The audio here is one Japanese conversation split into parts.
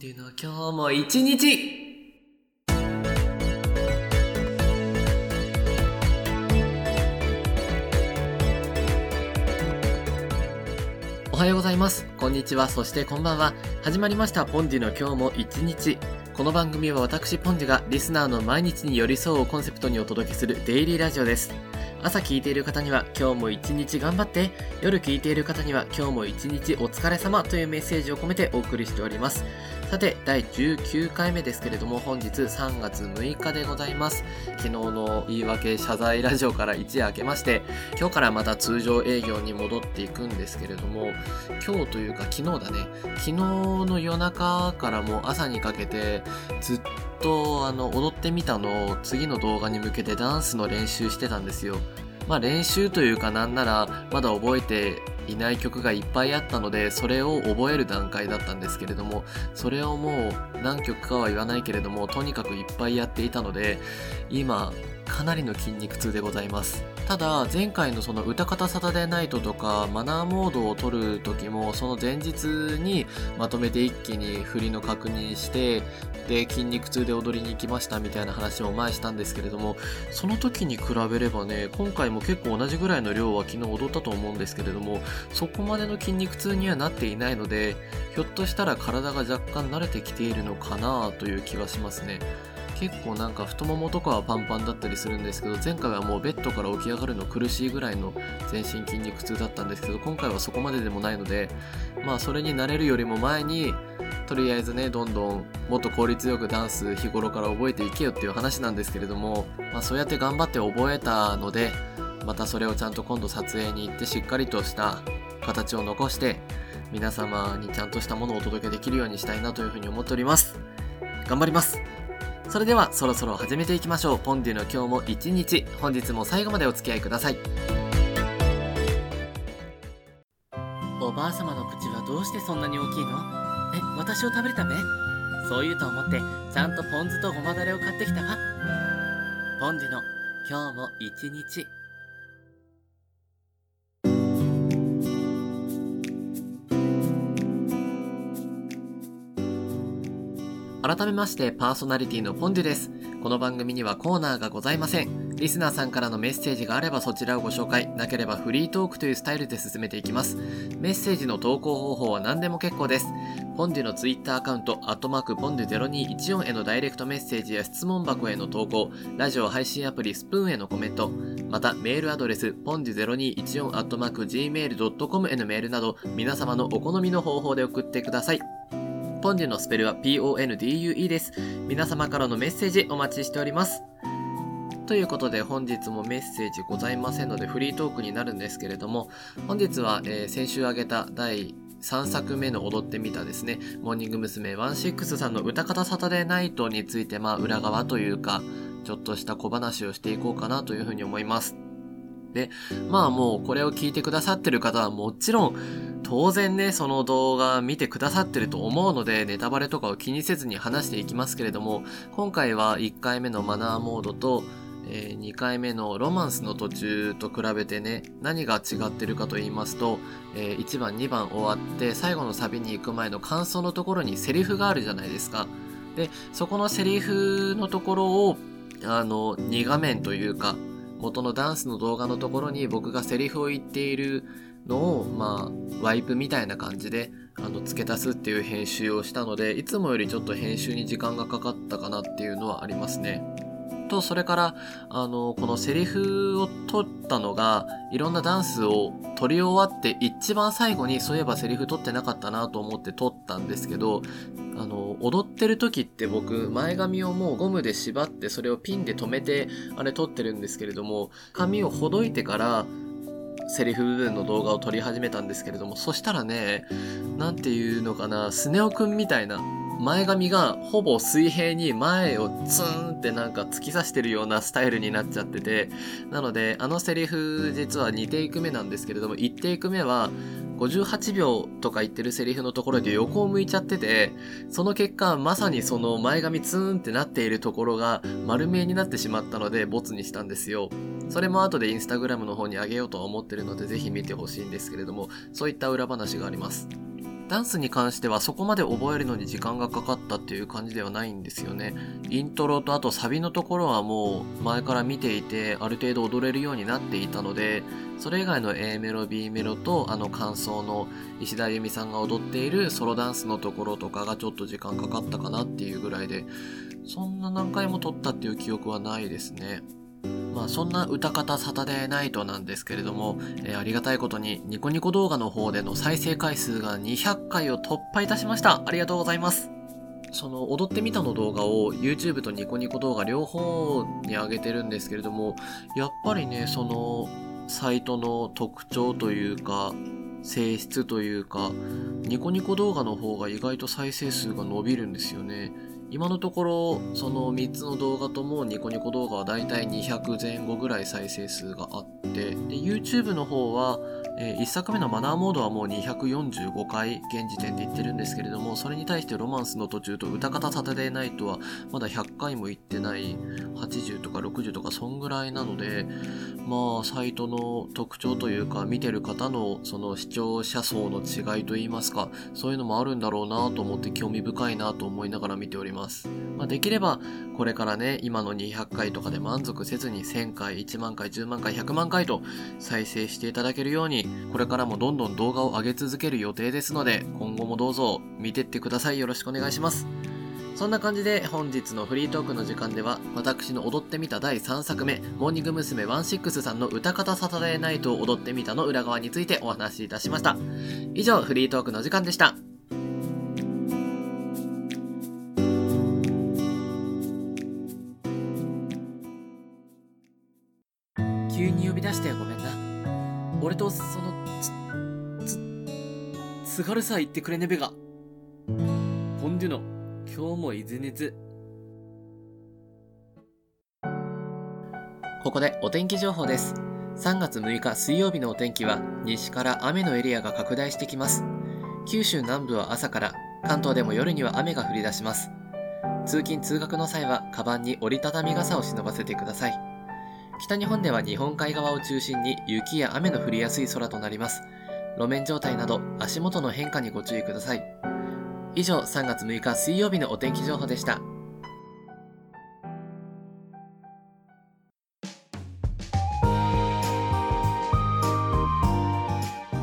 デュの今日も一日おはようございます。こんにちは。そしてこんばんは。始まりました。ポンデュの今日も一日。この番組は私ポンデュがリスナーの毎日に寄り添うをコンセプトにお届けするデイリーラジオです。朝聞いている方には今日も一日頑張って、夜聞いている方には今日も一日お疲れ様というメッセージを込めてお送りしております。さて、第19回目ですけれども、本日3月6日でございます。昨日の言い訳謝罪ラジオから一夜明けまして、今日からまた通常営業に戻っていくんですけれども、今日というか昨日だね、昨日の夜中からもう朝にかけて、ずっとあの踊ってみたのを次の動画に向けてダンスの練習してたんですよ。まあ練習というかなんならまだ覚えていない曲がいっぱいあったのでそれを覚える段階だったんですけれどもそれをもう何曲かは言わないけれどもとにかくいっぱいやっていたので今かなりの筋肉痛でございます。ただ前回のその歌方サタデーナイトとかマナーモードを撮る時もその前日にまとめて一気に振りの確認してで筋肉痛で踊りに行きましたみたいな話を前したんですけれどもその時に比べればね今回も結構同じぐらいの量は昨日踊ったと思うんですけれどもそこまでの筋肉痛にはなっていないのでひょっとしたら体が若干慣れてきているのかなという気はしますね。結構なんか太ももとかはパンパンだったりするんですけど前回はもうベッドから起き上がるの苦しいぐらいの全身筋肉痛だったんですけど今回はそこまででもないのでまあそれに慣れるよりも前にとりあえずねどんどんもっと効率よくダンス日頃から覚えていけよっていう話なんですけれども、まあ、そうやって頑張って覚えたのでまたそれをちゃんと今度撮影に行ってしっかりとした形を残して皆様にちゃんとしたものをお届けできるようにしたいなというふうに思っております。頑張ります。それではそろそろ始めていきましょう。ポンデュの今日も一日。本日も最後までお付き合いください。おばあ様の口はどうしてそんなに大きいの？え私を食べるため？そう言うと思ってちゃんとポン酢とごまだれを買ってきたわ。ポンデュの今日も一日。改めましてパーソナリティのポンデュです。この番組にはコーナーがございません。リスナーさんからのメッセージがあればそちらをご紹介。なければフリートークというスタイルで進めていきます。メッセージの投稿方法は何でも結構です。ポンデュのツイッターアカウント、アットマークポンデュ0214へのダイレクトメッセージや質問箱への投稿、ラジオ配信アプリスプーンへのコメント、またメールアドレス、ポンデュ0214アットマーク gmail.com へのメールなど、皆様のお好みの方法で送ってください。ポンデュのスペルは PONDUE です。皆様からのメッセージお待ちしております。ということで本日もメッセージございませんのでフリートークになるんですけれども本日は、えー先週挙げた第3作目の踊ってみたですね、モーニング娘。16さんの歌方サタデーナイトについて、まあ裏側というか、ちょっとした小話をしていこうかなというふうに思います。で、まあもうこれを聞いてくださってる方はもちろん、当然ね、その動画見てくださってると思うので、ネタバレとかを気にせずに話していきますけれども、今回は1回目のマナーモードと、え2回目のロマンスの途中と比べてね、何が違ってるかと言いますと、え1番2番終わって最後のサビに行く前の感想のところにセリフがあるじゃないですか。で、そこのセリフのところを、あの、2画面というか、元のダンスの動画のところに僕がセリフを言っているのを、まあ、ワイプみたいな感じで、あの、付け足すっていう編集をしたので、いつもよりちょっと編集に時間がかかったかなっていうのはありますね。と、それから、あの、このセリフを取ったのが、いろんなダンスを取り終わって、一番最後にそういえばセリフ取ってなかったなと思って撮ったんですけど、あの、踊ってる時って僕、前髪をもうゴムで縛って、それをピンで留めて、あれ撮ってるんですけれども、髪をほどいてから、セリフ部分の動画を撮り始めたんですけれども、そしたらね、なんていうのかな、スネ夫くんみたいな、前髪がほぼ水平に前をツーンってなんか突き刺してるようなスタイルになっちゃってて、なので、あのセリフ実は2テイク目なんですけれども、1テイク目は58秒とか言ってるセリフのところで横を向いちゃってて、その結果、まさにその前髪ツーンってなっているところが丸見えになってしまったので、ボツにしたんですよ。それも後でインスタグラムの方に上げようとは思ってるので、ぜひ見てほしいんですけれども、そういった裏話があります。ダンスに関してはそこまで覚えるのに時間がかかったっていう感じではないんですよね。イントロとあとサビのところはもう前から見ていてある程度踊れるようになっていたので、それ以外の A メロ、B メロとあの感想の石田由美さんが踊っているソロダンスのところとかがちょっと時間かかったかなっていうぐらいで、そんな何回も撮ったっていう記憶はないですね。まあそんな歌方サタデーナイトなんですけれども、えー、ありがたいことにニコニコ動画の方での再生回数が200回を突破いたしました。ありがとうございます。その踊ってみたの動画を YouTube とニコニコ動画両方に上げてるんですけれども、やっぱりね、そのサイトの特徴というか、性質というか、ニコニコ動画の方が意外と再生数が伸びるんですよね。今のところその3つの動画ともニコニコ動画はだいたい200前後ぐらい再生数があってで YouTube の方はえー、1作目のマナーモードはもう245回現時点で言ってるんですけれども、それに対してロマンスの途中と歌方サタデーナイトはまだ100回も行ってない80とか60とかそんぐらいなので、まあサイトの特徴というか見てる方のその視聴者層の違いといいますか、そういうのもあるんだろうなと思って興味深いなと思いながら見ております。まあ、できればこれからね、今の200回とかで満足せずに1000回、1万回、10万回、100万回と再生していただけるようにこれからもどんどん動画を上げ続ける予定ですので、今後もどうぞ見てってください。よろしくお願いします。そんな感じで本日のフリートークの時間では私の踊ってみた第3作目モーニング娘。16さんの歌方サタデーナイトを踊ってみたの裏側についてお話しいたしました。以上フリートークの時間でした。急に呼び出してごめんな。俺とその津軽さ行ってくれねべが。ポンデュの、今日もいずねず。ここでお天気情報です。3月6日水曜日のお天気は西から雨のエリアが拡大してきます。九州南部は朝から、関東でも夜には雨が降り出します。通勤通学の際は、カバンに折りたたみ傘を忍ばせてください。北日本では日本海側を中心に雪や雨の降りやすい空となります。路面状態など足元の変化にご注意ください。以上、3月6日水曜日のお天気情報でした。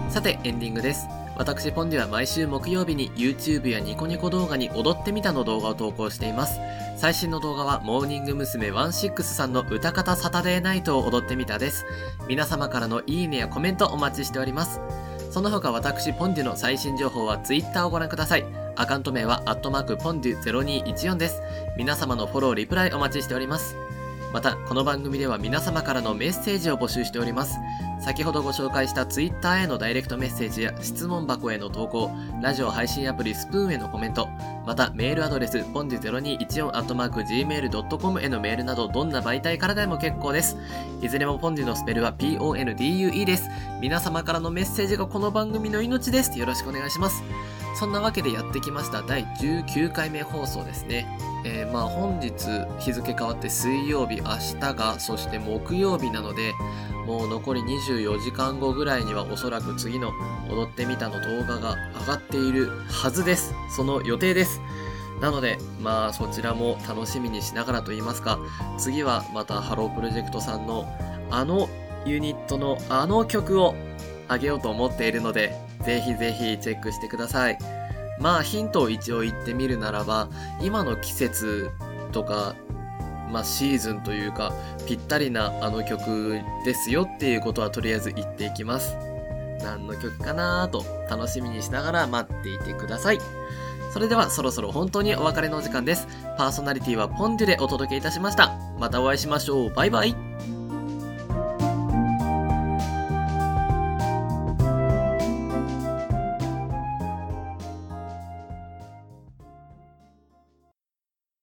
さて、エンディングです。私、ポンデは毎週木曜日に YouTube やニコニコ動画に踊ってみたの動画を投稿しています。最新の動画は、モーニング娘。16さんの歌方サタデーナイトを踊ってみたです。皆様からのいいねやコメントお待ちしております。その他私ポンデュの最新情報は Twitter をご覧ください。アカウント名はアットマークポンデュ0214です。皆様のフォロー、リプライお待ちしております。また、この番組では皆様からのメッセージを募集しております。先ほどご紹介した Twitter へのダイレクトメッセージや質問箱への投稿、ラジオ配信アプリスプーンへのコメント、またメールアドレス、ポンジ 0214-gmail.com へのメールなどどんな媒体からでも結構です。いずれもポンジのスペルは PONDUE です。皆様からのメッセージがこの番組の命です。よろしくお願いします。そんなわけでやってきました第19回目放送ですね。えー、まあ本日日付変わって水曜日、明日が、そして木曜日なので、もう残り24時間後ぐらいにはおそらく次の踊ってみたの動画が上がっているはずです。その予定です。なので、まあそちらも楽しみにしながらと言いますか、次はまたハロープロジェクトさんのあのユニットのあの曲をあげようと思っているので、ぜひぜひチェックしてください。まあヒントを一応言ってみるならば、今の季節とか、まあシーズンというか、ぴったりなあの曲ですよっていうことはとりあえず言っていきます。何の曲かなと楽しみにしながら待っていてください。それではそろそろ本当にお別れのお時間です。パーソナリティはポンデュでお届けいたしました。またお会いしましょう。バイバイ。